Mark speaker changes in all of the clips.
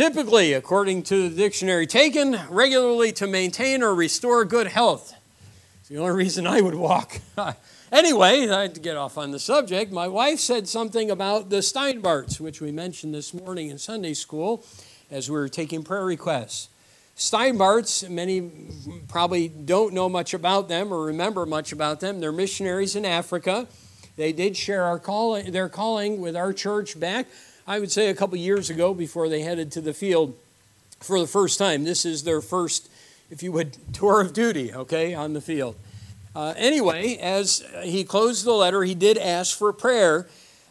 Speaker 1: Typically, according to the dictionary taken, regularly to maintain or restore good health. It's the only reason I would walk. anyway, I had to get off on the subject. My wife said something about the Steinbarts, which we mentioned this morning in Sunday school as we were taking prayer requests. Steinbarts, many probably don't know much about them or remember much about them. They're missionaries in Africa. They did share our calling, their calling with our church back I would say a couple years ago before they headed to the field for the first time. This is their first, if you would, tour of duty, okay, on the field. Uh, anyway, as he closed the letter, he did ask for prayer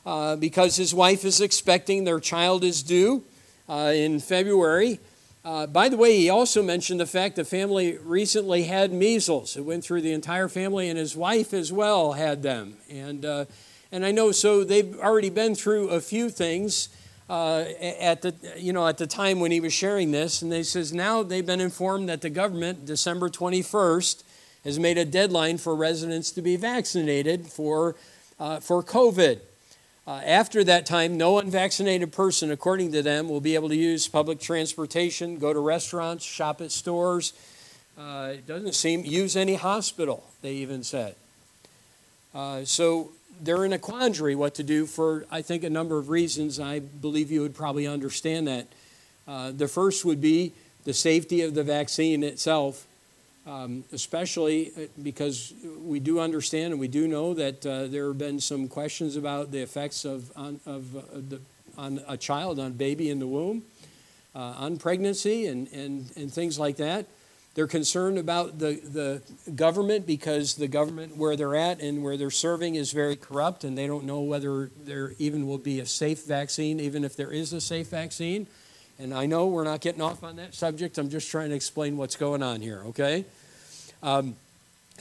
Speaker 1: uh, because his wife is expecting their child is due uh, in February. Uh, by the way, he also mentioned the fact the family recently had measles. It went through the entire family, and his wife as well had them. And uh, and I know so they've already been through a few things uh, at the you know at the time when he was sharing this, and they says now they've been informed that the government December 21st has made a deadline for residents to be vaccinated for uh, for COVID. Uh, after that time, no unvaccinated person, according to them, will be able to use public transportation, go to restaurants, shop at stores. Uh, it doesn't seem use any hospital. They even said. Uh, so they're in a quandary what to do for, I think, a number of reasons. I believe you would probably understand that. Uh, the first would be the safety of the vaccine itself, um, especially uh, because we do understand and we do know that uh, there have been some questions about the effects of, on, of, uh, the, on a child, on baby in the womb, uh, on pregnancy, and, and, and things like that. They're concerned about the, the government because the government where they're at and where they're serving is very corrupt, and they don't know whether there even will be a safe vaccine, even if there is a safe vaccine. And I know we're not getting off on that subject. I'm just trying to explain what's going on here, okay? Um,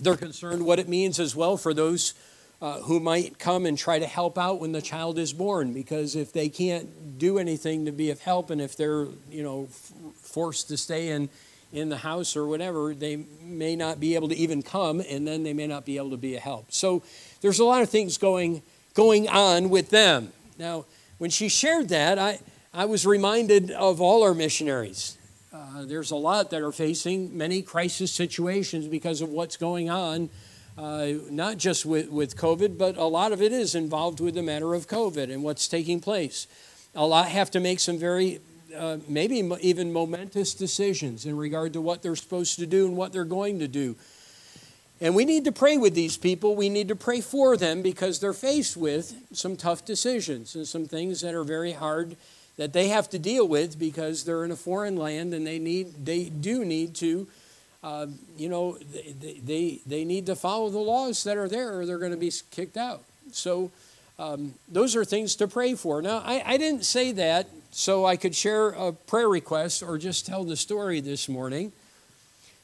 Speaker 1: they're concerned what it means as well for those uh, who might come and try to help out when the child is born because if they can't do anything to be of help and if they're you know f- forced to stay in in the house or whatever, they may not be able to even come, and then they may not be able to be a help. So there's a lot of things going, going on with them. Now, when she shared that, I, I was reminded of all our missionaries. Uh, there's a lot that are facing many crisis situations because of what's going on, uh, not just with, with COVID, but a lot of it is involved with the matter of COVID and what's taking place. A lot have to make some very uh, maybe even momentous decisions in regard to what they're supposed to do and what they're going to do. And we need to pray with these people. We need to pray for them because they're faced with some tough decisions and some things that are very hard that they have to deal with because they're in a foreign land and they need they do need to uh, you know they, they they need to follow the laws that are there or they're going to be kicked out so um, those are things to pray for now I, I didn't say that so I could share a prayer request or just tell the story this morning.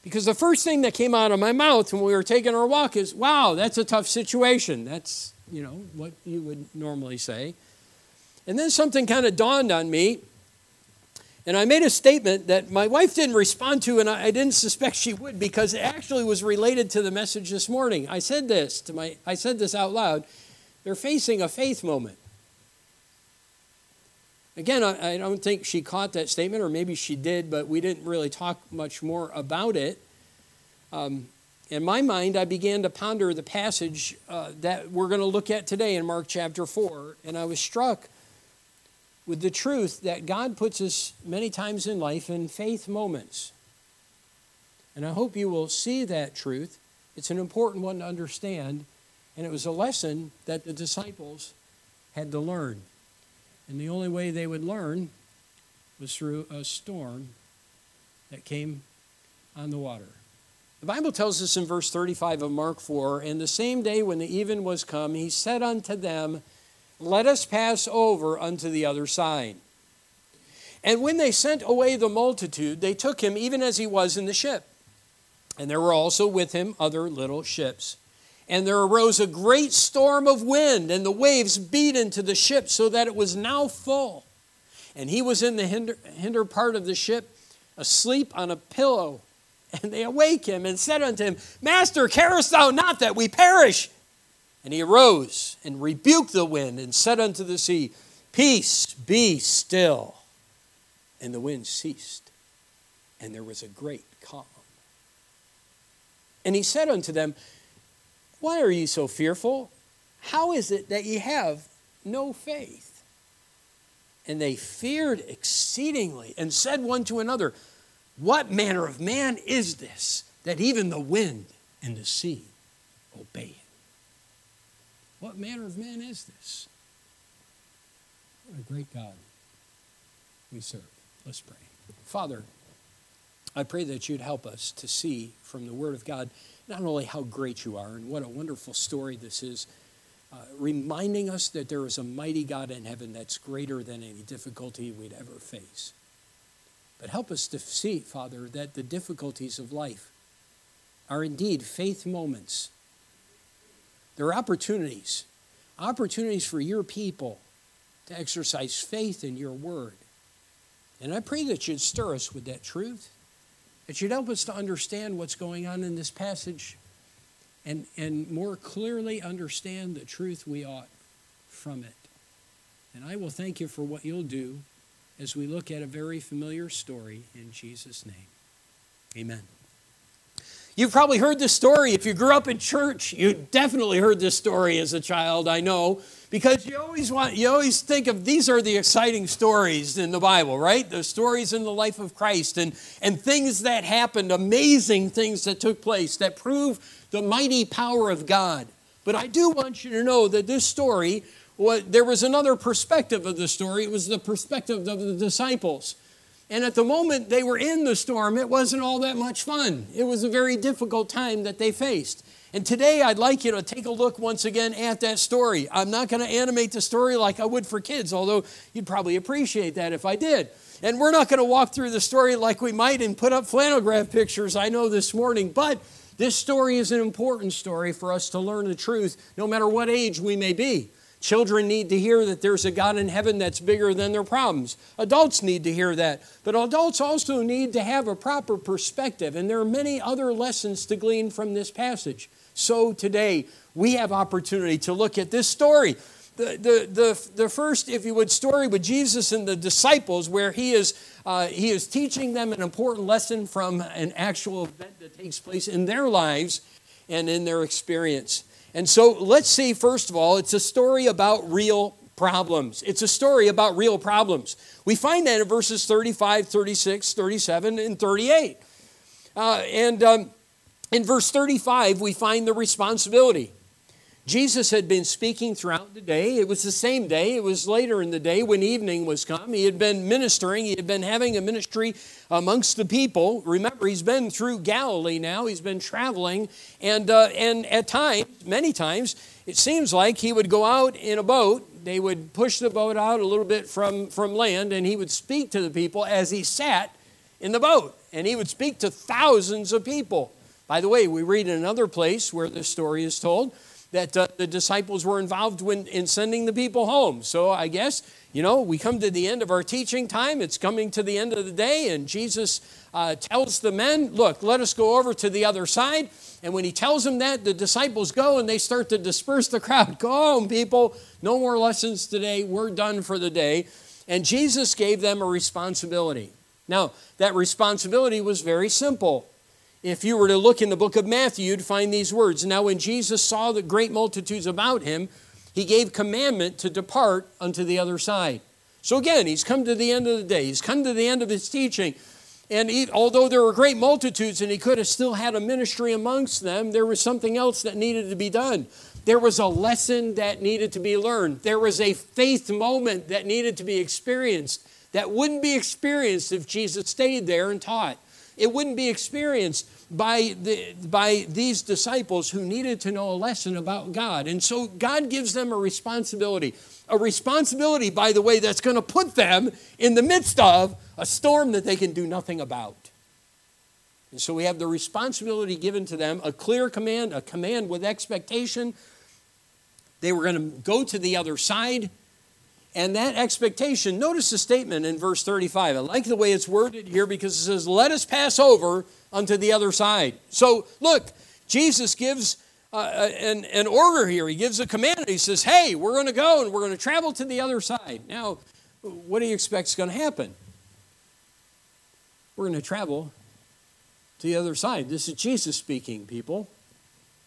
Speaker 1: Because the first thing that came out of my mouth when we were taking our walk is, wow, that's a tough situation. That's, you know, what you would normally say. And then something kind of dawned on me. And I made a statement that my wife didn't respond to, and I didn't suspect she would because it actually was related to the message this morning. I said this to my I said this out loud. They're facing a faith moment. Again, I, I don't think she caught that statement, or maybe she did, but we didn't really talk much more about it. Um, in my mind, I began to ponder the passage uh, that we're going to look at today in Mark chapter 4, and I was struck with the truth that God puts us many times in life in faith moments. And I hope you will see that truth. It's an important one to understand, and it was a lesson that the disciples had to learn. And the only way they would learn was through a storm that came on the water. The Bible tells us in verse 35 of Mark 4 And the same day when the even was come, he said unto them, Let us pass over unto the other side. And when they sent away the multitude, they took him even as he was in the ship. And there were also with him other little ships. And there arose a great storm of wind, and the waves beat into the ship so that it was now full. And he was in the hinder, hinder part of the ship, asleep on a pillow. And they awake him and said unto him, Master, carest thou not that we perish? And he arose and rebuked the wind and said unto the sea, Peace, be still. And the wind ceased, and there was a great calm. And he said unto them, Why are ye so fearful? How is it that ye have no faith? And they feared exceedingly and said one to another, What manner of man is this, that even the wind and the sea obey him? What manner of man is this? What a great God we serve. Let's pray. Father, I pray that you'd help us to see from the Word of God not only how great you are and what a wonderful story this is, uh, reminding us that there is a mighty God in heaven that's greater than any difficulty we'd ever face. But help us to see, Father, that the difficulties of life are indeed faith moments there are opportunities, opportunities for your people to exercise faith in your word. And I pray that you'd stir us with that truth, that you'd help us to understand what's going on in this passage and, and more clearly understand the truth we ought from it. And I will thank you for what you'll do as we look at a very familiar story in Jesus' name. Amen. You've probably heard this story. If you grew up in church, you definitely heard this story as a child, I know, because you always want you always think of these are the exciting stories in the Bible, right? The stories in the life of Christ and, and things that happened, amazing things that took place that prove the mighty power of God. But I do want you to know that this story, what, there was another perspective of the story. It was the perspective of the disciples. And at the moment they were in the storm, it wasn't all that much fun. It was a very difficult time that they faced. And today I'd like you to take a look once again at that story. I'm not going to animate the story like I would for kids, although you'd probably appreciate that if I did. And we're not going to walk through the story like we might and put up flannel graph pictures, I know this morning, but this story is an important story for us to learn the truth no matter what age we may be. Children need to hear that there's a God in heaven that's bigger than their problems. Adults need to hear that. But adults also need to have a proper perspective. And there are many other lessons to glean from this passage. So today, we have opportunity to look at this story. The, the, the, the first, if you would, story with Jesus and the disciples, where he is, uh, he is teaching them an important lesson from an actual event that takes place in their lives and in their experience. And so let's see, first of all, it's a story about real problems. It's a story about real problems. We find that in verses 35, 36, 37, and 38. Uh, and um, in verse 35, we find the responsibility. Jesus had been speaking throughout the day. It was the same day. It was later in the day when evening was come. He had been ministering. He had been having a ministry amongst the people. Remember, he's been through Galilee now. He's been traveling. And, uh, and at times, many times, it seems like he would go out in a boat. They would push the boat out a little bit from, from land, and he would speak to the people as he sat in the boat. And he would speak to thousands of people. By the way, we read in another place where this story is told that uh, the disciples were involved when, in sending the people home. So I guess, you know, we come to the end of our teaching time. It's coming to the end of the day, and Jesus uh, tells the men, Look, let us go over to the other side. And when he tells them that, the disciples go and they start to disperse the crowd. Go home, people. No more lessons today. We're done for the day. And Jesus gave them a responsibility. Now, that responsibility was very simple if you were to look in the book of Matthew, you'd find these words. Now, when Jesus saw the great multitudes about him, he gave commandment to depart unto the other side. So again, he's come to the end of the day. He's come to the end of his teaching. And he, although there were great multitudes and he could have still had a ministry amongst them, there was something else that needed to be done. There was a lesson that needed to be learned. There was a faith moment that needed to be experienced that wouldn't be experienced if Jesus stayed there and taught. It wouldn't be experienced by, the, by these disciples who needed to know a lesson about God. And so God gives them a responsibility. A responsibility, by the way, that's going to put them in the midst of a storm that they can do nothing about. And so we have the responsibility given to them, a clear command, a command with expectation. They were going to go to the other side. And that expectation, notice the statement in verse 35. I like the way it's worded here because it says, Let us pass over unto the other side. So, look, Jesus gives uh, uh an, an order here. He gives a command. He says, Hey, we're going to go and we're going to travel to the other side. Now, what do you expect is going to happen? we're going to travel to the other side. This is Jesus speaking, people.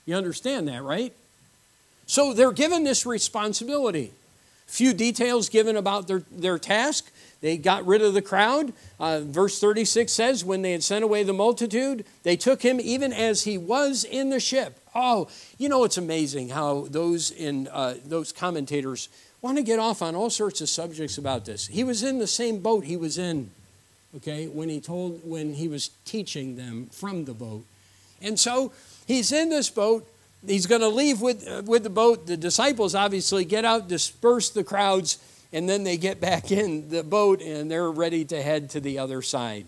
Speaker 1: You understand that, right? So they're given this responsibility. Few details given about their, their task. They got rid of the crowd. Uh, verse 36 says, When they had sent away the multitude, they took him even as he was in the ship. Oh, you know, it's amazing how those, in, uh, those commentators want to get off on all sorts of subjects about this. He was in the same boat he was in, okay, when he told, when he was teaching them from the boat. And so he's in this boat. He's going to leave with, uh, with the boat. The disciples obviously get out, disperse the crowds and then they get back in the boat and they're ready to head to the other side.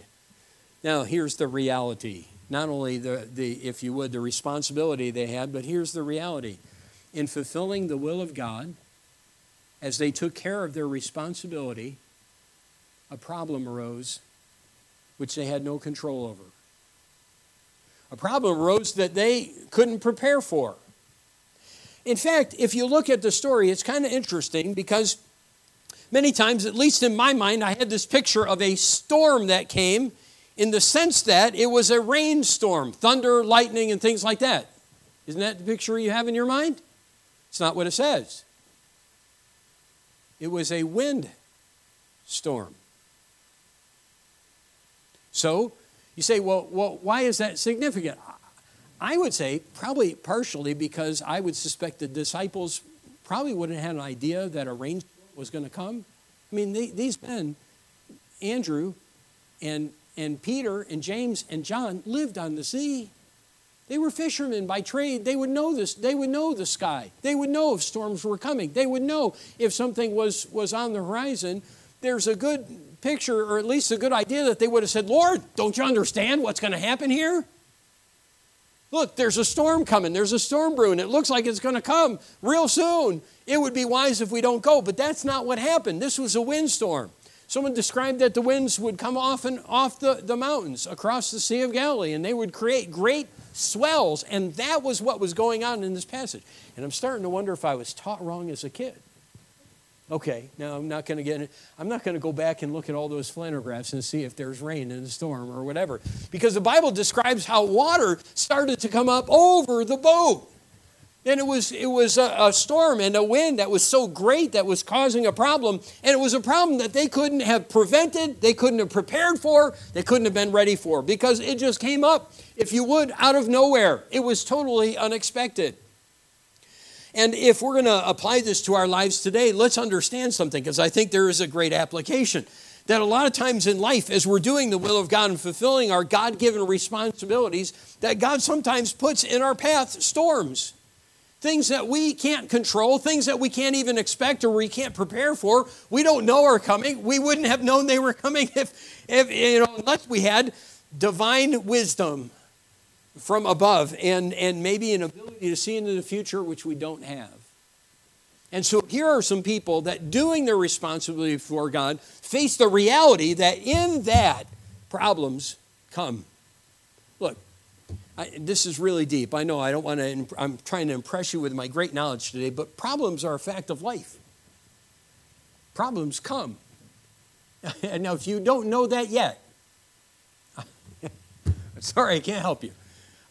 Speaker 1: Now, here's the reality. Not only the, the if you would, the responsibility they had, but here's the reality. In fulfilling the will of God, as they took care of their responsibility, a problem arose which they had no control over. A problem arose that they couldn't prepare for. In fact, if you look at the story, it's kind of interesting because many times, at least in my mind, I had this picture of a storm that came in the sense that it was a rainstorm, thunder, lightning, and things like that. Isn't that the picture you have in your mind? It's not what it says. It was a wind storm. So you say, well, well, why is that significant? I would say probably partially because I would suspect the disciples probably wouldn't have had an idea that a rainstorm was going to come. I mean, they, these men, Andrew and, and Peter and James and John, lived on the sea. They were fishermen by trade. They would know this. They would know the sky. They would know if storms were coming. They would know if something was, was on the horizon. There's a good picture, or at least a good idea, that they would have said, Lord, don't you understand what's going to happen here? Look, there's a storm coming. There's a storm brewing. It looks like it's going to come real soon. It would be wise if we don't go. But that's not what happened. This was a windstorm. Someone described that the winds would come off and off the, the mountains across the Sea of Galilee, and they would create great swells. And that was what was going on in this passage. And I'm starting to wonder if I was taught wrong as a kid. Okay, now I'm not going to get I'm not going to go back and look at all those flannelgraphs and see if there's rain in a storm or whatever. Because the Bible describes how water started to come up over the boat. And it was, it was a, a, storm and a wind that was so great that was causing a problem. And it was a problem that they couldn't have prevented, they couldn't have prepared for, they couldn't have been ready for because it just came up, if you would, out of nowhere. It was totally unexpected. And if we're going to apply this to our lives today, let's understand something because I think there is a great application. That a lot of times in life, as we're doing the will of God and fulfilling our God given responsibilities, that God sometimes puts in our path storms. Things that we can't control, things that we can't even expect or we can't prepare for, we don't know are coming. We wouldn't have known they were coming if, if you know, unless we had divine wisdom from above and, and maybe an ability to see into the future which we don't have. And so here are some people that doing their responsibility for God face the reality that in that problems come. Look, I, this is really deep. I know I don't want to, I'm trying to impress you with my great knowledge today, but problems are a fact of life. Problems come. And now, if you don't know that yet, sorry, I can't help you.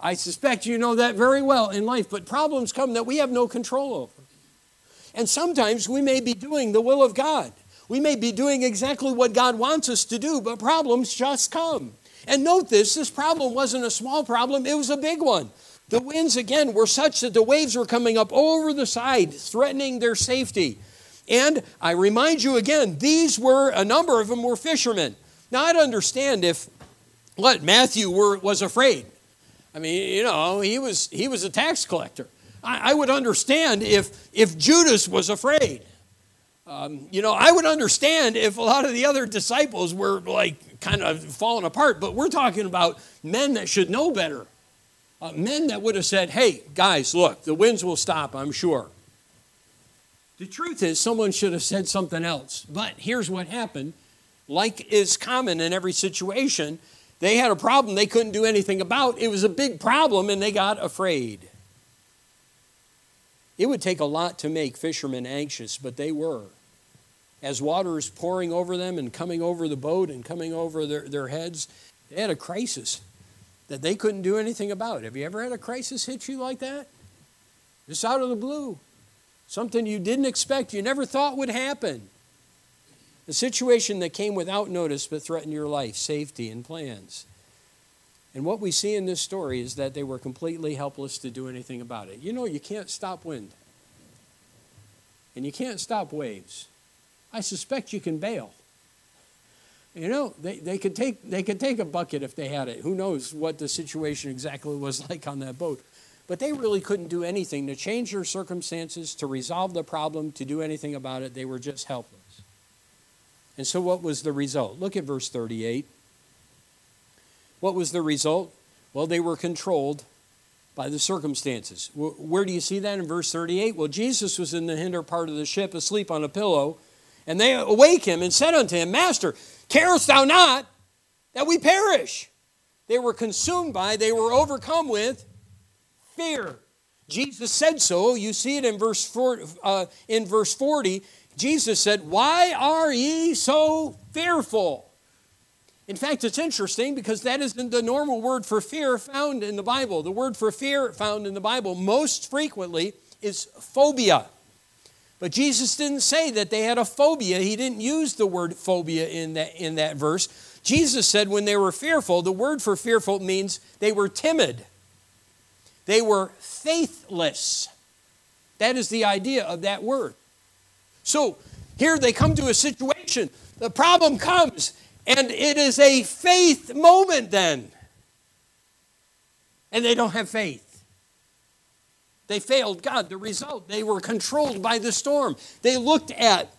Speaker 1: I suspect you know that very well in life, but problems come that we have no control over. And sometimes we may be doing the will of God. We may be doing exactly what God wants us to do, but problems just come. And note this this problem wasn't a small problem, it was a big one. The winds, again, were such that the waves were coming up over the side, threatening their safety. And I remind you again, these were, a number of them were fishermen. Now, I'd understand if, what, Matthew were, was afraid. I mean, you know, he was, he was a tax collector. I, I would understand if, if Judas was afraid. Um, you know, I would understand if a lot of the other disciples were like kind of falling apart, but we're talking about men that should know better. Uh, men that would have said, hey, guys, look, the winds will stop, I'm sure. The truth is, someone should have said something else. But here's what happened. Like is common in every situation, they had a problem they couldn't do anything about. It was a big problem and they got afraid. It would take a lot to make fishermen anxious, but they were. As water is pouring over them and coming over the boat and coming over their, their heads, They had a crisis that they couldn't do anything about. Have you ever had a crisis hit you like that? Just out of the blue. Something you didn't expect, you never thought would happen. A situation that came without notice but threatened your life, safety, and plans. And what we see in this story is that they were completely helpless to do anything about it. You know, you can't stop wind, and you can't stop waves. I suspect you can bail. You know, they, they, could take, they could take a bucket if they had it. Who knows what the situation exactly was like on that boat. But they really couldn't do anything to change their circumstances, to resolve the problem, to do anything about it. They were just helpless. And so, what was the result? Look at verse 38. What was the result? Well, they were controlled by the circumstances. Where do you see that in verse 38? Well, Jesus was in the hinder part of the ship, asleep on a pillow, and they awake him and said unto him, Master, carest thou not that we perish? They were consumed by, they were overcome with fear. Jesus said so. You see it in verse, four, uh, in verse 40. Jesus said, Why are ye so fearful? In fact, it's interesting because that isn't the normal word for fear found in the Bible. The word for fear found in the Bible most frequently is phobia. But Jesus didn't say that they had a phobia. He didn't use the word phobia in that, in that verse. Jesus said when they were fearful, the word for fearful means they were timid, they were faithless. That is the idea of that word. So here they come to a situation. The problem comes, and it is a faith moment then. And they don't have faith. They failed God. The result, they were controlled by the storm. They looked at,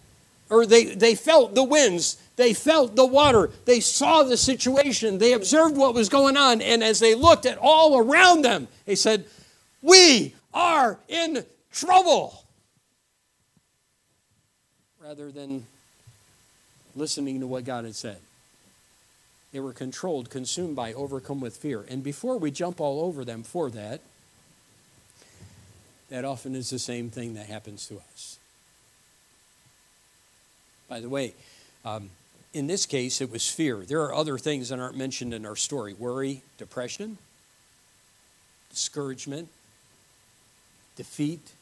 Speaker 1: or they, they felt the winds, they felt the water, they saw the situation, they observed what was going on, and as they looked at all around them, they said, We are in trouble. Rather than listening to what God had said. They were controlled, consumed by, overcome with fear. And before we jump all over them for that, that often is the same thing that happens to us. By the way, um, in this case, it was fear. There are other things that aren't mentioned in our story worry, depression, discouragement, defeat,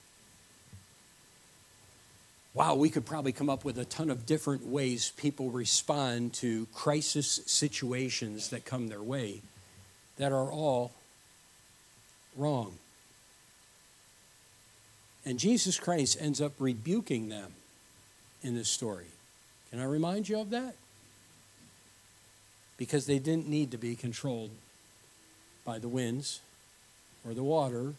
Speaker 1: wow, we could probably come up with a ton of different ways people respond to crisis situations that come their way that are all wrong. And Jesus Christ ends up rebuking them in this story. Can I remind you of that? Because they didn't need to be controlled by the winds or the water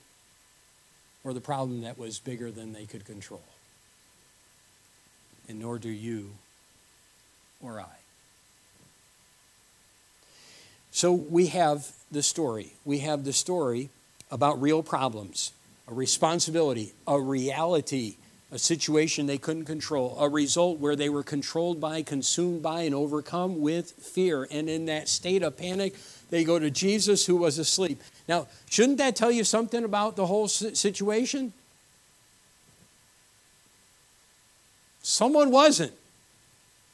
Speaker 1: or the problem that was bigger than they could control and nor do you or I. So we have the story. We have the story about real problems, a responsibility, a reality, a situation they couldn't control, a result where they were controlled by, consumed by, and overcome with fear. And in that state of panic, they go to Jesus who was asleep. Now, shouldn't that tell you something about the whole situation? Someone wasn't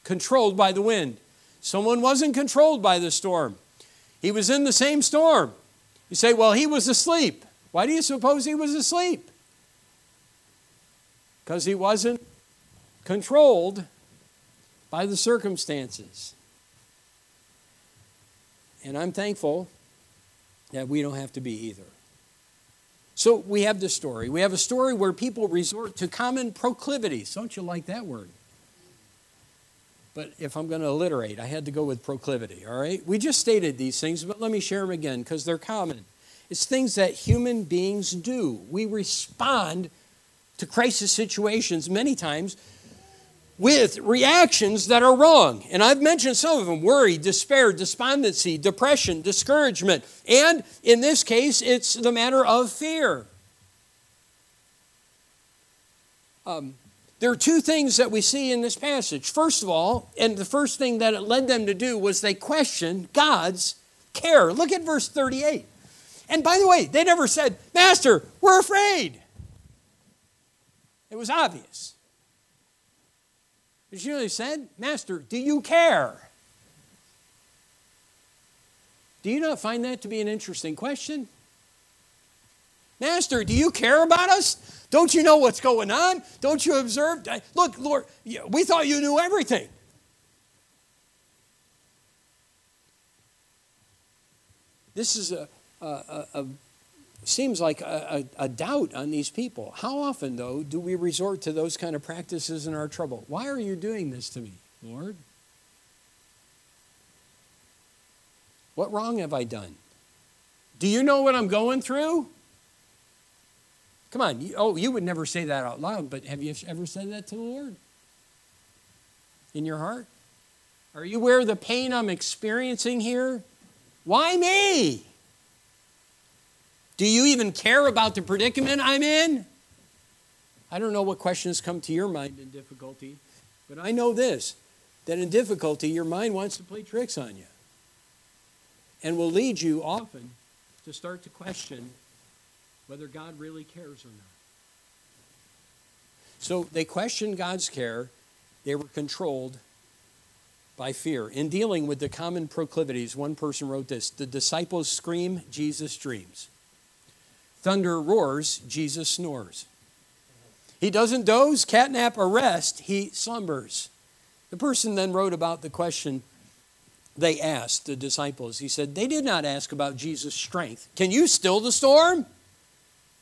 Speaker 1: controlled by the wind. Someone wasn't controlled by the storm. He was in the same storm. You say, well, he was asleep. Why do you suppose he was asleep? Because he wasn't controlled by the circumstances. And I'm thankful that we don't have to be either. So we have this story. We have a story where people resort to common proclivities. Don't you like that word? But if I'm going to alliterate, I had to go with proclivity, all right? We just stated these things, but let me share them again because they're common. It's things that human beings do. We respond to crisis situations many times with reactions that are wrong. And I've mentioned some of them worry, despair, despondency, depression, discouragement. And in this case, it's the matter of fear. Um, there are two things that we see in this passage. First of all, and the first thing that it led them to do was they questioned God's care. Look at verse 38. And by the way, they never said, Master, we're afraid. It was obvious. You know they said? Master, do you care? Do you not find that to be an interesting question? Master, do you care about us? Don't you know what's going on? Don't you observe? Look, Lord, we thought you knew everything. This is a, a, a seems like a, a, doubt on these people. How often, though, do we resort to those kind of practices in our trouble? Why are you doing this to me, Lord? What wrong have I done? Do you know what I'm going through? Come on. You, oh, you would never say that out loud, but have you ever said that to the Lord? In your heart? Are you aware of the pain I'm experiencing here? Why me? Do you even care about the predicament I'm in? I don't know what questions come to your mind in difficulty, but I know this that in difficulty, your mind wants to play tricks on you and will lead you often to start to question whether God really cares or not. So they questioned God's care, they were controlled by fear. In dealing with the common proclivities, one person wrote this The disciples scream, Jesus dreams. Thunder roars, Jesus snores. He doesn't doze, catnap, or rest, he slumbers. The person then wrote about the question they asked, the disciples. He said, They did not ask about Jesus' strength. Can you still the storm?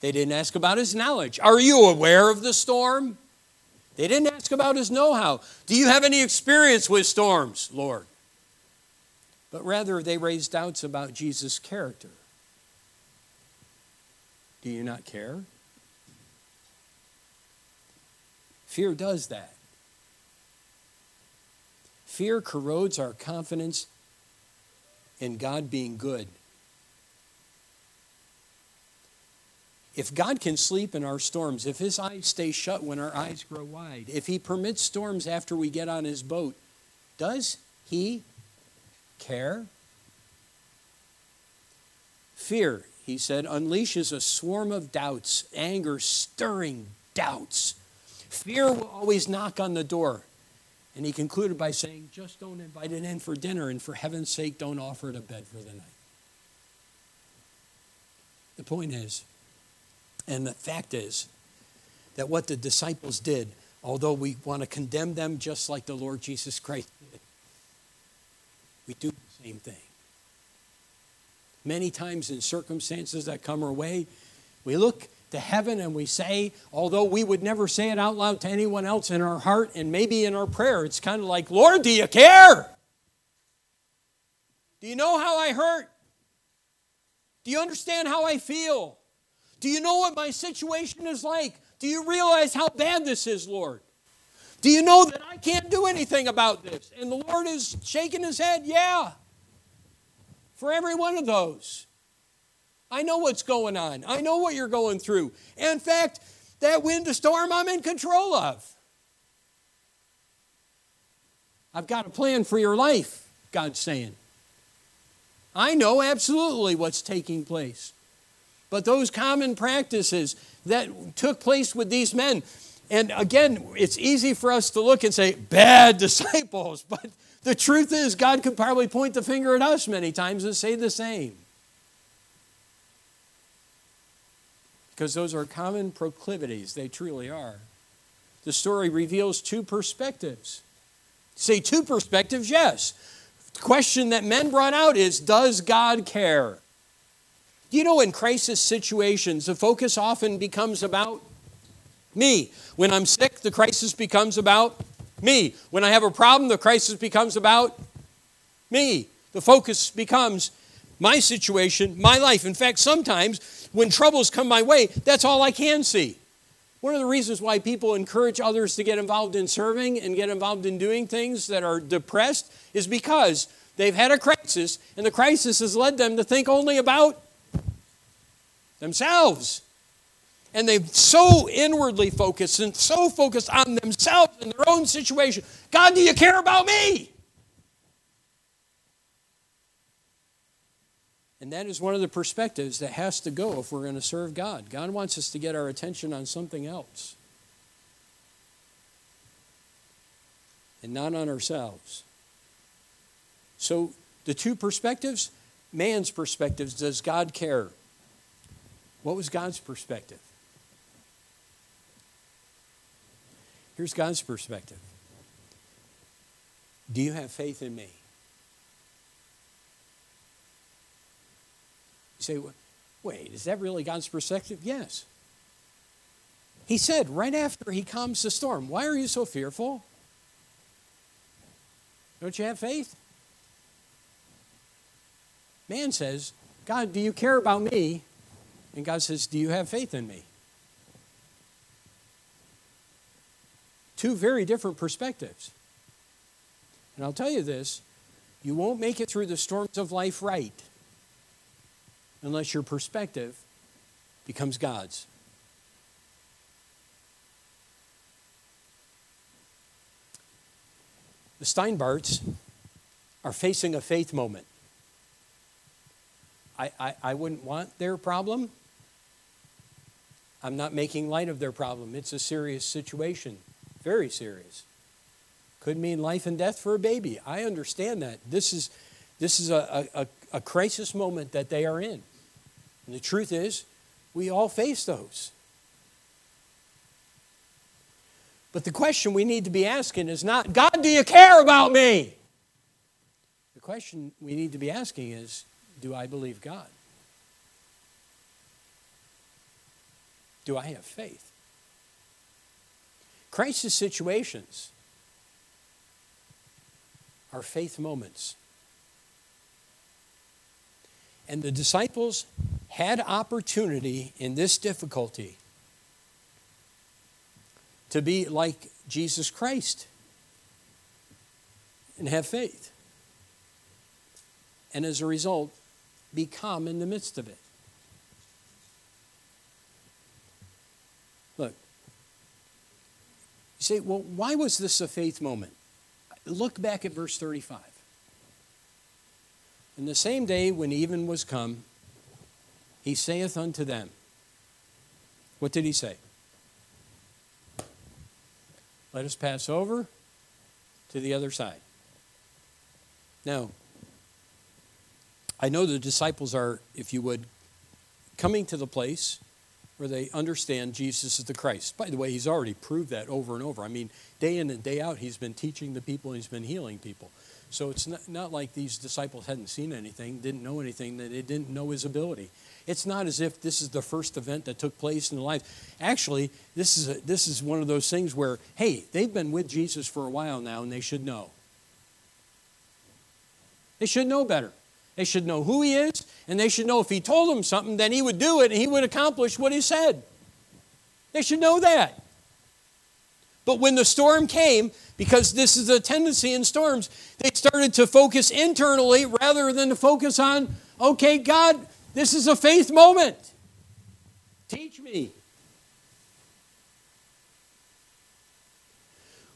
Speaker 1: They didn't ask about his knowledge. Are you aware of the storm? They didn't ask about his know how. Do you have any experience with storms, Lord? But rather, they raised doubts about Jesus' character. Do you not care? Fear does that. Fear corrodes our confidence in God being good. If God can sleep in our storms, if His eyes stay shut when our eyes grow wide, if He permits storms after we get on His boat, does He care? Fear he said, unleashes a swarm of doubts, anger stirring doubts. Fear will always knock on the door. And he concluded by saying, just don't invite it in for dinner, and for heaven's sake, don't offer it a bed for the night. The point is, and the fact is, that what the disciples did, although we want to condemn them just like the Lord Jesus Christ did, we do the same thing. Many times in circumstances that come our way, we look to heaven and we say, although we would never say it out loud to anyone else in our heart and maybe in our prayer, it's kind of like, Lord, do you care? Do you know how I hurt? Do you understand how I feel? Do you know what my situation is like? Do you realize how bad this is, Lord? Do you know that I can't do anything about this? And the Lord is shaking his head, yeah for every one of those. I know what's going on. I know what you're going through. In fact, that wind to storm I'm in control of. I've got a plan for your life, God's saying. I know absolutely what's taking place. But those common practices that took place with these men, and again, it's easy for us to look and say, bad disciples, but the truth is, God could probably point the finger at us many times and say the same. Because those are common proclivities, they truly are. The story reveals two perspectives. Say two perspectives, yes. The question that men brought out is Does God care? You know, in crisis situations, the focus often becomes about me. When I'm sick, the crisis becomes about me. When I have a problem, the crisis becomes about me. The focus becomes my situation, my life. In fact, sometimes when troubles come my way, that's all I can see. One of the reasons why people encourage others to get involved in serving and get involved in doing things that are depressed is because they've had a crisis, and the crisis has led them to think only about themselves and they've so inwardly focused and so focused on themselves and their own situation. God, do you care about me? And that is one of the perspectives that has to go if we're going to serve God. God wants us to get our attention on something else and not on ourselves. So, the two perspectives man's perspectives does God care? What was God's perspective? Here's God's perspective Do you have faith in me? You say, wait, is that really God's perspective? Yes. He said right after he calms the storm, Why are you so fearful? Don't you have faith? Man says, God, do you care about me? And God says, Do you have faith in me? Two very different perspectives. And I'll tell you this you won't make it through the storms of life right unless your perspective becomes God's. The Steinbarts are facing a faith moment. I, I, I wouldn't want their problem. I'm not making light of their problem. It's a serious situation, very serious. Could mean life and death for a baby. I understand that. This is, this is a, a, a crisis moment that they are in. And the truth is, we all face those. But the question we need to be asking is not, God, do you care about me? The question we need to be asking is, do I believe God? Do I have faith? Crisis situations are faith moments. And the disciples had opportunity in this difficulty to be like Jesus Christ and have faith. And as a result, be calm in the midst of it. Look, you say, well, why was this a faith moment? Look back at verse 35. In the same day when even was come, he saith unto them, What did he say? Let us pass over to the other side. Now, I know the disciples are, if you would, coming to the place where they understand Jesus is the Christ. By the way, he's already proved that over and over. I mean, day in and day out, he's been teaching the people and he's been healing people. So it's not, not like these disciples hadn't seen anything, didn't know anything, that they didn't know his ability. It's not as if this is the first event that took place in their life. Actually, this is, a, this is one of those things where, hey, they've been with Jesus for a while now and they should know. They should know better. They should know who he is, and they should know if he told them something, then he would do it and he would accomplish what he said. They should know that. But when the storm came, because this is a tendency in storms, they started to focus internally rather than to focus on, okay, God, this is a faith moment. Teach me.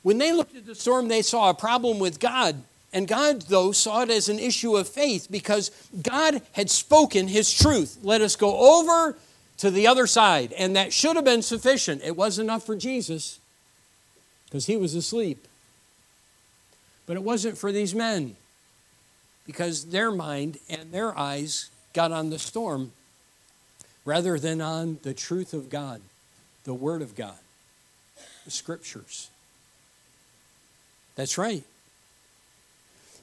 Speaker 1: When they looked at the storm, they saw a problem with God. And God, though, saw it as an issue of faith because God had spoken his truth. Let us go over to the other side. And that should have been sufficient. It was enough for Jesus because he was asleep. But it wasn't for these men because their mind and their eyes got on the storm rather than on the truth of God, the Word of God, the Scriptures. That's right.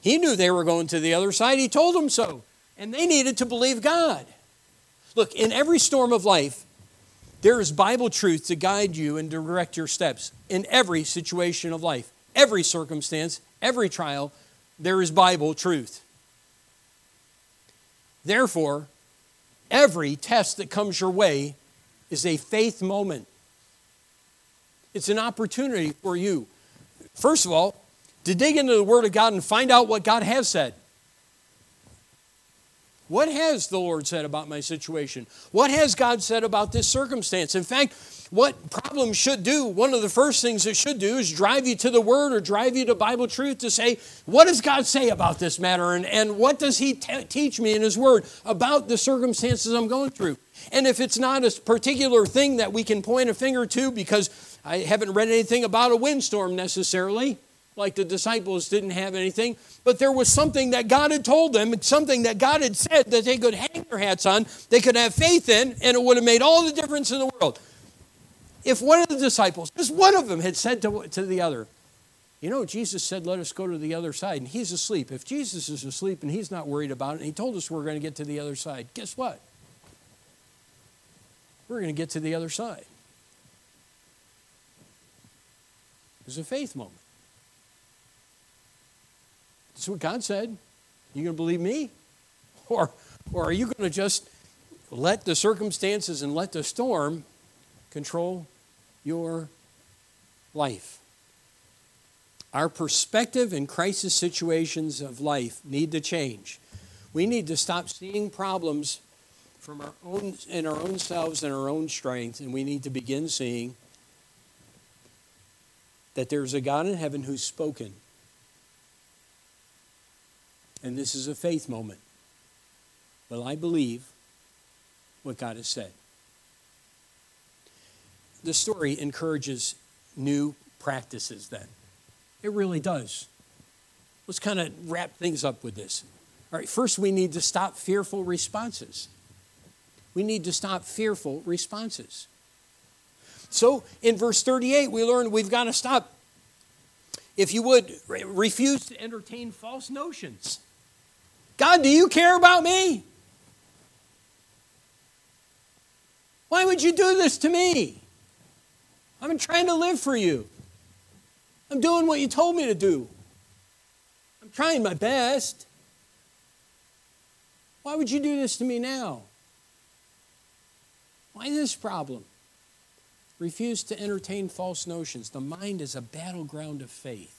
Speaker 1: He knew they were going to the other side. He told them so. And they needed to believe God. Look, in every storm of life, there is Bible truth to guide you and direct your steps. In every situation of life, every circumstance, every trial, there is Bible truth. Therefore, every test that comes your way is a faith moment. It's an opportunity for you, first of all, to dig into the Word of God and find out what God has said. What has the Lord said about my situation? What has God said about this circumstance? In fact, what problems should do, one of the first things it should do is drive you to the Word or drive you to Bible truth to say, what does God say about this matter? And, and what does He t- teach me in His Word about the circumstances I'm going through? And if it's not a particular thing that we can point a finger to because I haven't read anything about a windstorm necessarily, like the disciples didn't have anything, but there was something that God had told them, something that God had said that they could hang their hats on, they could have faith in, and it would have made all the difference in the world. If one of the disciples, just one of them, had said to, to the other, You know, Jesus said, Let us go to the other side, and he's asleep. If Jesus is asleep and he's not worried about it, and he told us we're going to get to the other side, guess what? We're going to get to the other side. It was a faith moment. That's what God said. You going to believe me? Or, or are you going to just let the circumstances and let the storm control your life? Our perspective in crisis situations of life need to change. We need to stop seeing problems from our own in our own selves and our own strength, and we need to begin seeing that there's a God in heaven who's spoken and this is a faith moment. Well, I believe what God has said. The story encourages new practices then. It really does. Let's kind of wrap things up with this. All right, first we need to stop fearful responses. We need to stop fearful responses. So in verse 38, we learn we've got to stop, if you would, refuse to entertain false notions. God, do you care about me? Why would you do this to me? I've been trying to live for you. I'm doing what you told me to do. I'm trying my best. Why would you do this to me now? Why this problem? Refuse to entertain false notions. The mind is a battleground of faith.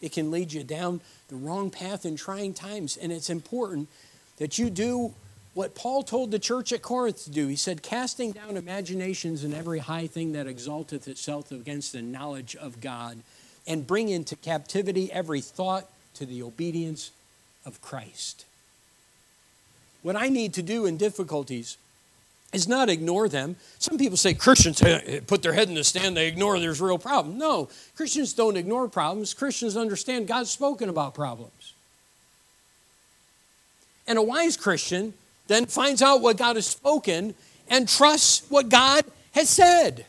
Speaker 1: It can lead you down the wrong path in trying times. And it's important that you do what Paul told the church at Corinth to do. He said, Casting down imaginations and every high thing that exalteth itself against the knowledge of God, and bring into captivity every thought to the obedience of Christ. What I need to do in difficulties is not ignore them. Some people say Christians eh, eh, put their head in the sand, they ignore there's real problem. No, Christians don't ignore problems. Christians understand God's spoken about problems. And a wise Christian then finds out what God has spoken and trusts what God has said.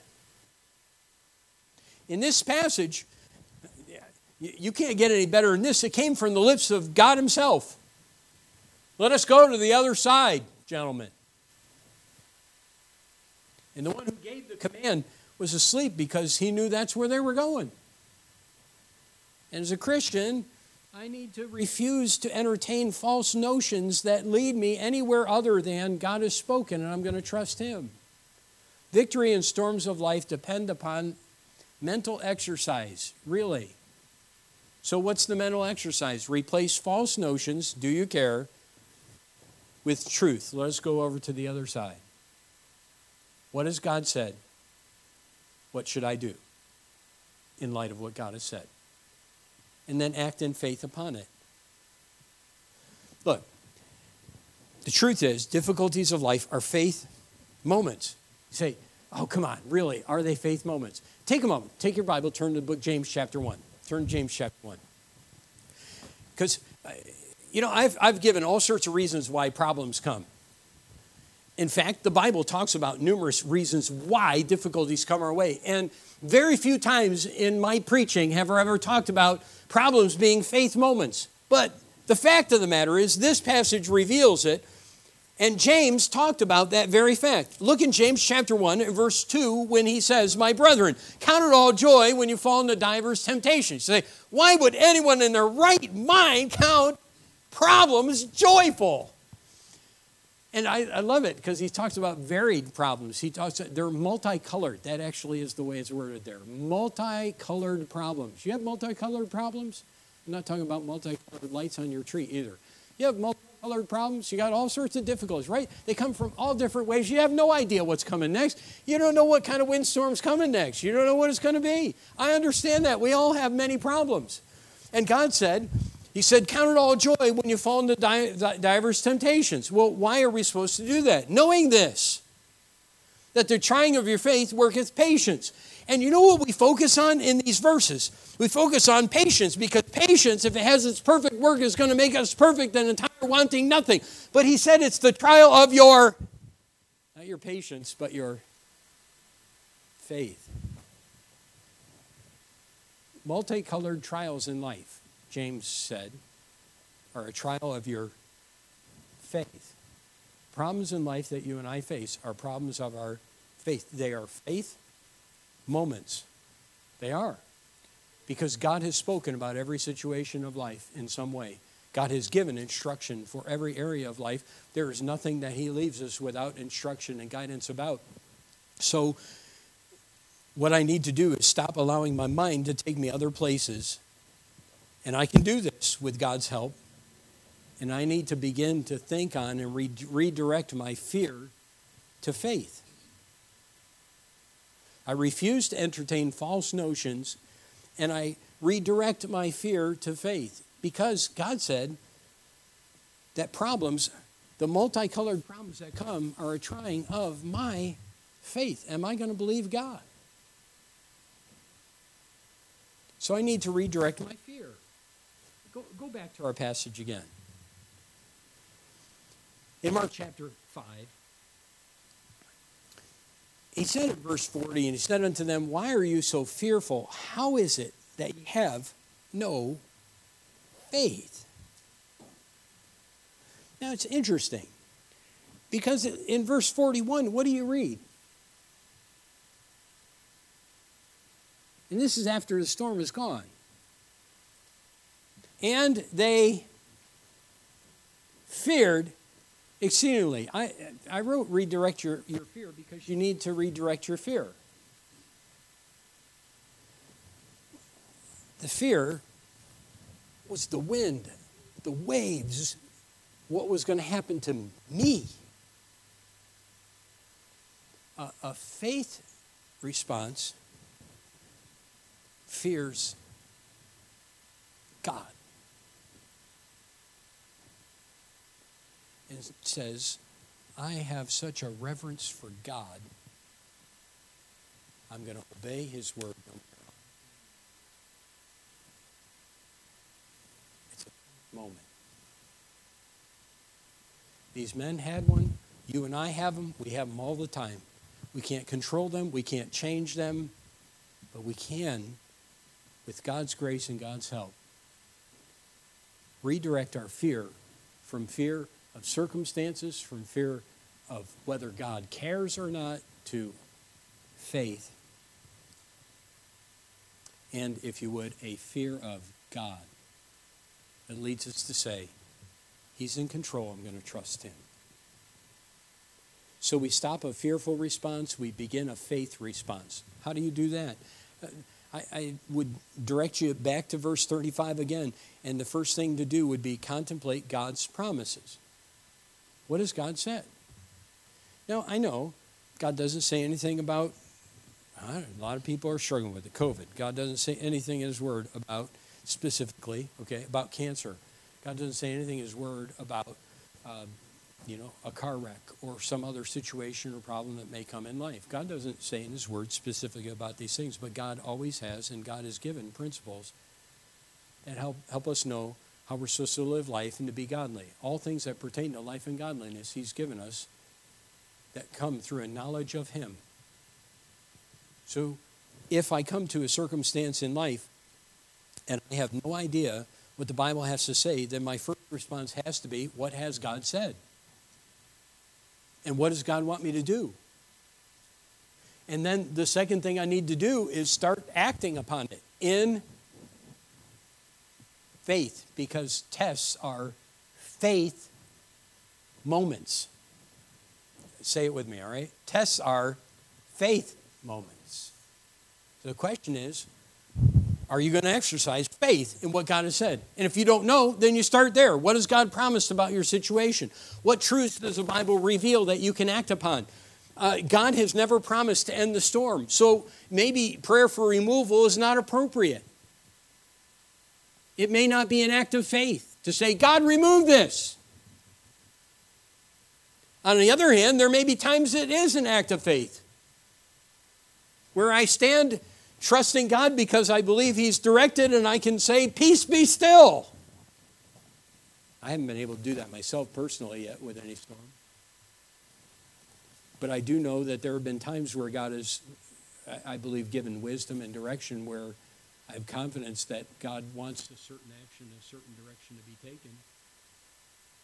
Speaker 1: In this passage, you can't get any better than this. It came from the lips of God Himself. Let us go to the other side, gentlemen. And the one who gave the command was asleep because he knew that's where they were going. And as a Christian, I need to refuse to entertain false notions that lead me anywhere other than God has spoken and I'm going to trust Him. Victory in storms of life depend upon mental exercise, really. So, what's the mental exercise? Replace false notions, do you care, with truth. Let us go over to the other side. What has God said? What should I do in light of what God has said? And then act in faith upon it. Look, the truth is, difficulties of life are faith moments. You say, oh, come on, really? Are they faith moments? Take a moment. Take your Bible, turn to the book James chapter 1. Turn to James chapter 1. Because, uh, you know, I've, I've given all sorts of reasons why problems come. In fact, the Bible talks about numerous reasons why difficulties come our way. And very few times in my preaching have I ever talked about problems being faith moments. But the fact of the matter is, this passage reveals it. And James talked about that very fact. Look in James chapter 1 verse 2 when he says, My brethren, count it all joy when you fall into divers temptations. You say, why would anyone in their right mind count problems joyful? And I, I love it because he talks about varied problems. He talks they're multicolored. That actually is the way it's worded there. Multicolored problems. You have multicolored problems? I'm not talking about multicolored lights on your tree either. You have multicolored problems. You got all sorts of difficulties, right? They come from all different ways. You have no idea what's coming next. You don't know what kind of windstorm's coming next. You don't know what it's going to be. I understand that. We all have many problems. And God said, he said, Count it all joy when you fall into divers temptations. Well, why are we supposed to do that? Knowing this, that the trying of your faith worketh patience. And you know what we focus on in these verses? We focus on patience because patience, if it has its perfect work, is going to make us perfect and entire wanting nothing. But he said it's the trial of your, not your patience, but your faith. Multicolored trials in life, James said, are a trial of your faith. Problems in life that you and I face are problems of our faith. They are faith moments. They are. Because God has spoken about every situation of life in some way. God has given instruction for every area of life. There is nothing that He leaves us without instruction and guidance about. So, what I need to do is stop allowing my mind to take me other places. And I can do this with God's help. And I need to begin to think on and re- redirect my fear to faith. I refuse to entertain false notions, and I redirect my fear to faith because God said that problems, the multicolored problems that come, are a trying of my faith. Am I going to believe God? So I need to redirect my fear. Go, go back to our passage again. In Mark chapter 5, he said in verse 40, and he said unto them, Why are you so fearful? How is it that you have no faith? Now it's interesting because in verse 41, what do you read? And this is after the storm is gone. And they feared exceedingly. I, I wrote redirect your, your fear because you need to redirect your fear. The fear was the wind, the waves, what was going to happen to me. A, a faith response fears God. And says, I have such a reverence for God, I'm going to obey His word. It's a moment. These men had one. You and I have them. We have them all the time. We can't control them. We can't change them. But we can, with God's grace and God's help, redirect our fear from fear of circumstances, from fear of whether God cares or not, to faith. And, if you would, a fear of God that leads us to say, He's in control, I'm going to trust Him. So we stop a fearful response, we begin a faith response. How do you do that? Uh, I, I, would direct you back to verse 35 again, and the first thing to do would be contemplate God's promises. What has God said? Now, I know God doesn't say anything about, a lot of people are struggling with it, COVID. God doesn't say anything in His Word about, specifically, okay, about cancer. God doesn't say anything in His Word about, uh, you know, a car wreck or some other situation or problem that may come in life. God doesn't say in His Word specifically about these things, but God always has, and God has given principles that help, help us know how we're supposed to live life and to be godly. All things that pertain to life and godliness, He's given us that come through a knowledge of Him. So, if I come to a circumstance in life and I have no idea what the Bible has to say, then my first response has to be, What has God said? And what does God want me to do? And then the second thing I need to do is start acting upon it in faith because tests are faith moments. Say it with me, all right? Tests are faith moments. So the question is are you going to exercise faith in what God has said? And if you don't know, then you start there. What has God promised about your situation? What truths does the Bible reveal that you can act upon? Uh, God has never promised to end the storm. So maybe prayer for removal is not appropriate. It may not be an act of faith to say, God, remove this. On the other hand, there may be times it is an act of faith. where I stand trusting God because I believe He's directed and I can say, Peace be still. I haven't been able to do that myself personally yet with any storm. But I do know that there have been times where God has, I believe, given wisdom and direction where I have confidence that God wants a certain action, a certain direction to be taken.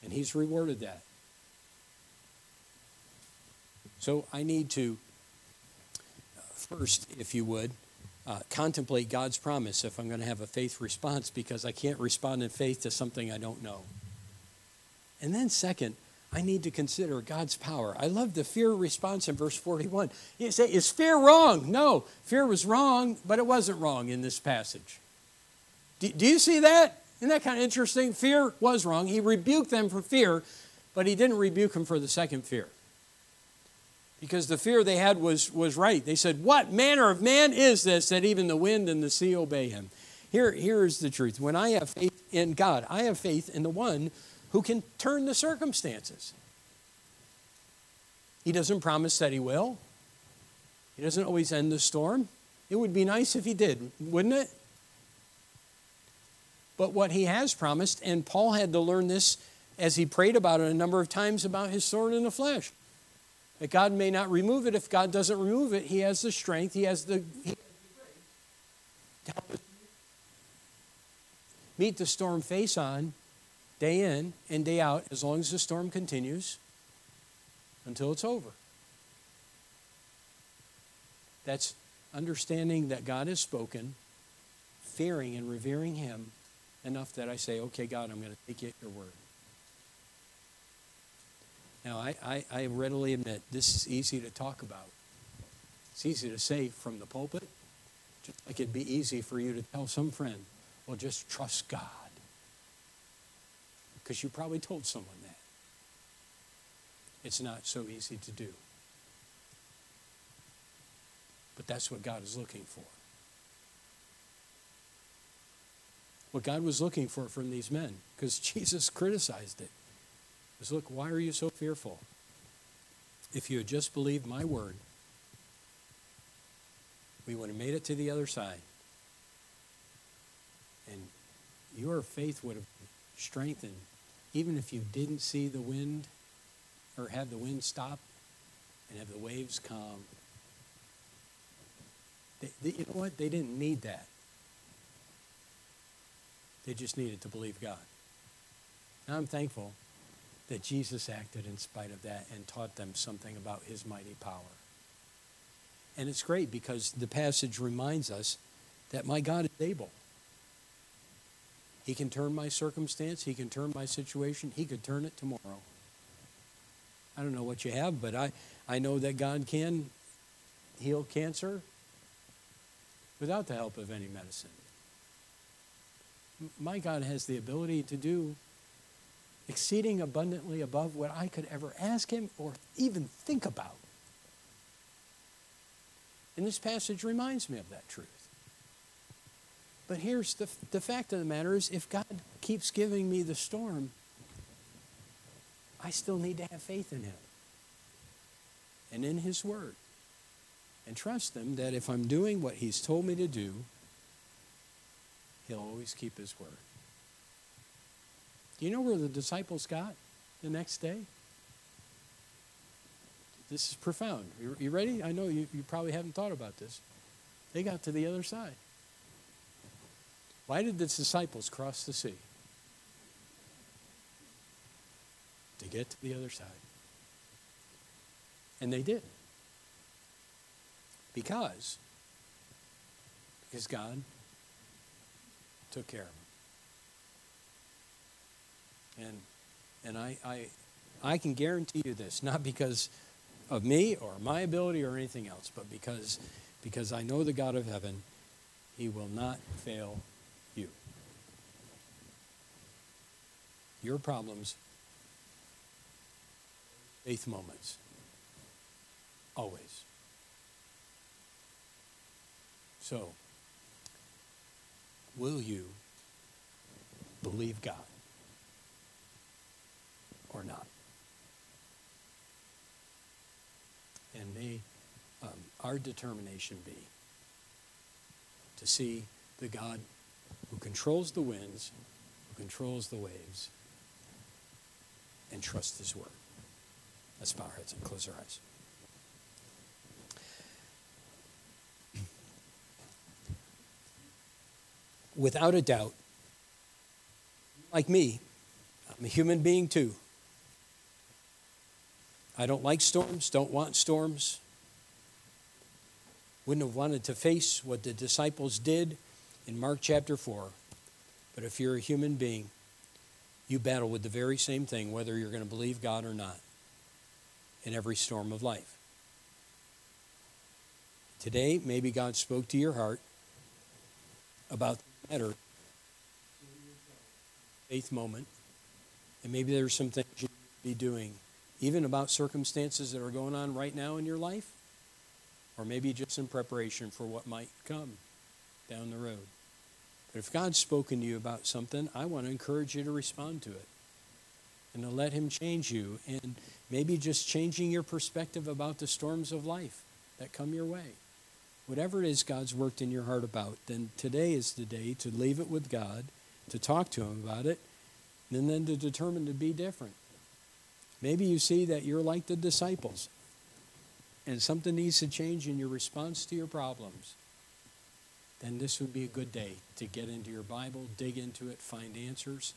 Speaker 1: And He's rewarded that. So I need to, first, if you would, uh, contemplate God's promise if I'm going to have a faith response because I can't respond in faith to something I don't know. And then, second, I need to consider God's power. I love the fear response in verse 41. You say, Is fear wrong? No, fear was wrong, but it wasn't wrong in this passage. Do, do you see that? Isn't that kind of interesting? Fear was wrong. He rebuked them for fear, but he didn't rebuke them for the second fear. Because the fear they had was, was right. They said, What manner of man is this that even the wind and the sea obey him? Here, here is the truth. When I have faith in God, I have faith in the one who can turn the circumstances. He doesn't promise that he will. He doesn't always end the storm. It would be nice if he did, wouldn't it? But what he has promised, and Paul had to learn this as he prayed about it a number of times about his sword in the flesh. That God may not remove it. If God doesn't remove it, he has the strength, he has the, he has the meet the storm face on day in and day out as long as the storm continues until it's over. That's understanding that God has spoken, fearing and revering Him enough that I say, okay, God, I'm going to take you at your word. Now, I, I, I readily admit this is easy to talk about. It's easy to say from the pulpit, just like it'd be easy for you to tell some friend, well, just trust God because you probably told someone that. It's not so easy to do. But that's what God is looking for. What God was looking for from these men, because Jesus criticized it, was look, why are you so fearful? If you had just believed my word, we would have made it to the other side. And your faith would have strengthened even if you didn't see the wind or have the wind stop and have the waves calm, they, they, you know what? They didn't need that. They just needed to believe God. Now I'm thankful that Jesus acted in spite of that and taught them something about his mighty power. And it's great because the passage reminds us that my God is able. He can turn my circumstance, He can turn my situation, He could turn it tomorrow. I don't know what you have, but I, I know that God can heal cancer without the help of any medicine. My God has the ability to do exceeding abundantly above what I could ever ask Him or even think about. And this passage reminds me of that truth. But here's the, the fact of the matter is if God keeps giving me the storm, I still need to have faith in Him and in His Word. And trust Him that if I'm doing what He's told me to do, He'll always keep His Word. Do you know where the disciples got the next day? This is profound. You, you ready? I know you, you probably haven't thought about this. They got to the other side. Why did the disciples cross the sea? To get to the other side. And they did. Because because God took care of them. And and I I I can guarantee you this, not because of me or my ability or anything else, but because because I know the God of heaven, he will not fail your problems, faith moments. Always. So, will you believe God or not? And may um, our determination be to see the God who controls the winds, who controls the waves, and trust his word. Let's bow our heads and close our eyes. Without a doubt, like me, I'm a human being too. I don't like storms, don't want storms. Wouldn't have wanted to face what the disciples did in Mark chapter 4. But if you're a human being, you battle with the very same thing, whether you're going to believe God or not, in every storm of life. Today, maybe God spoke to your heart about the matter, faith moment, and maybe there's some things you be doing, even about circumstances that are going on right now in your life, or maybe just in preparation for what might come down the road. But if God's spoken to you about something, I want to encourage you to respond to it and to let Him change you and maybe just changing your perspective about the storms of life that come your way. Whatever it is God's worked in your heart about, then today is the day to leave it with God, to talk to Him about it, and then to determine to be different. Maybe you see that you're like the disciples and something needs to change in your response to your problems then this would be a good day to get into your Bible, dig into it, find answers,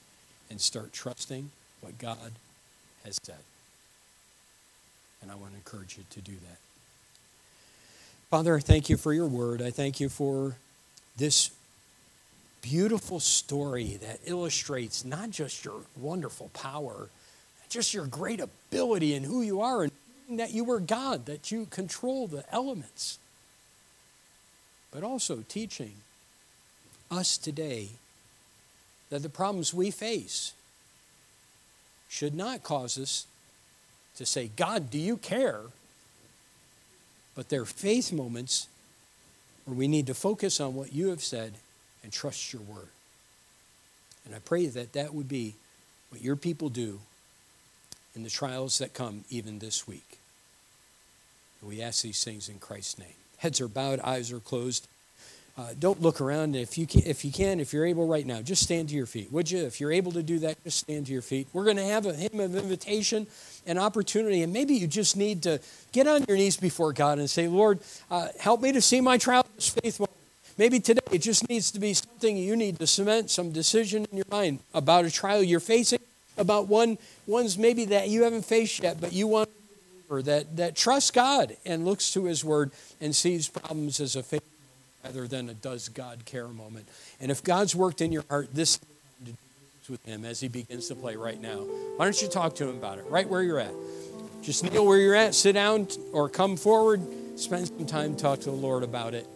Speaker 1: and start trusting what God has said. And I want to encourage you to do that. Father, I thank you for your word. I thank you for this beautiful story that illustrates not just your wonderful power, just your great ability and who you are, and that you were God, that you control the elements but also teaching us today that the problems we face should not cause us to say, God, do you care? But they're faith moments where we need to focus on what you have said and trust your word. And I pray that that would be what your people do in the trials that come even this week. And we ask these things in Christ's name. Heads are bowed, eyes are closed. Uh, don't look around. If you, can, if you can, if you're able right now, just stand to your feet. Would you? If you're able to do that, just stand to your feet. We're going to have a hymn of invitation and opportunity, and maybe you just need to get on your knees before God and say, Lord, uh, help me to see my trial as faithful. Maybe today it just needs to be something you need to cement some decision in your mind about a trial you're facing, about one ones maybe that you haven't faced yet, but you want that, that trusts God and looks to His Word and sees problems as a faith rather than a does God care moment. And if God's worked in your heart, this with Him as He begins to play right now. Why don't you talk to Him about it right where you're at? Just kneel where you're at, sit down, or come forward, spend some time, talk to the Lord about it,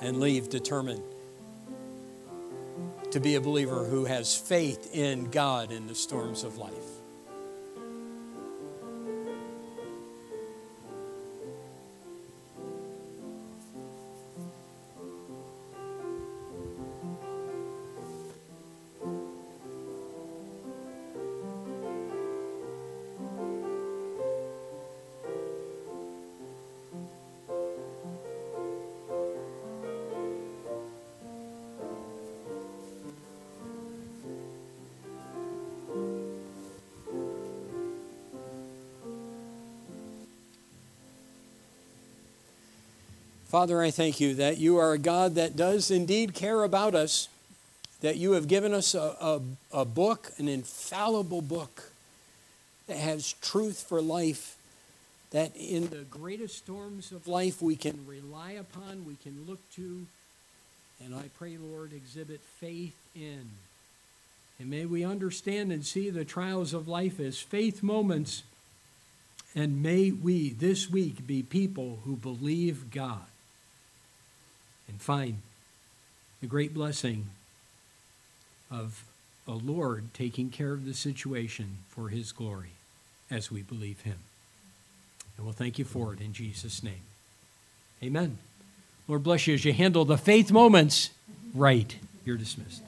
Speaker 1: and leave determined to be a believer who has faith in God in the storms of life. Father, I thank you that you are a God that does indeed care about us, that you have given us a, a, a book, an infallible book that has truth for life, that in the greatest storms of life we can rely upon, we can look to, and I pray, Lord, exhibit faith in. And may we understand and see the trials of life as faith moments. And may we this week be people who believe God and find the great blessing of a Lord taking care of the situation for his glory as we believe him. And we'll thank you for it in Jesus' name. Amen. Lord bless you as you handle the faith moments right. You're dismissed.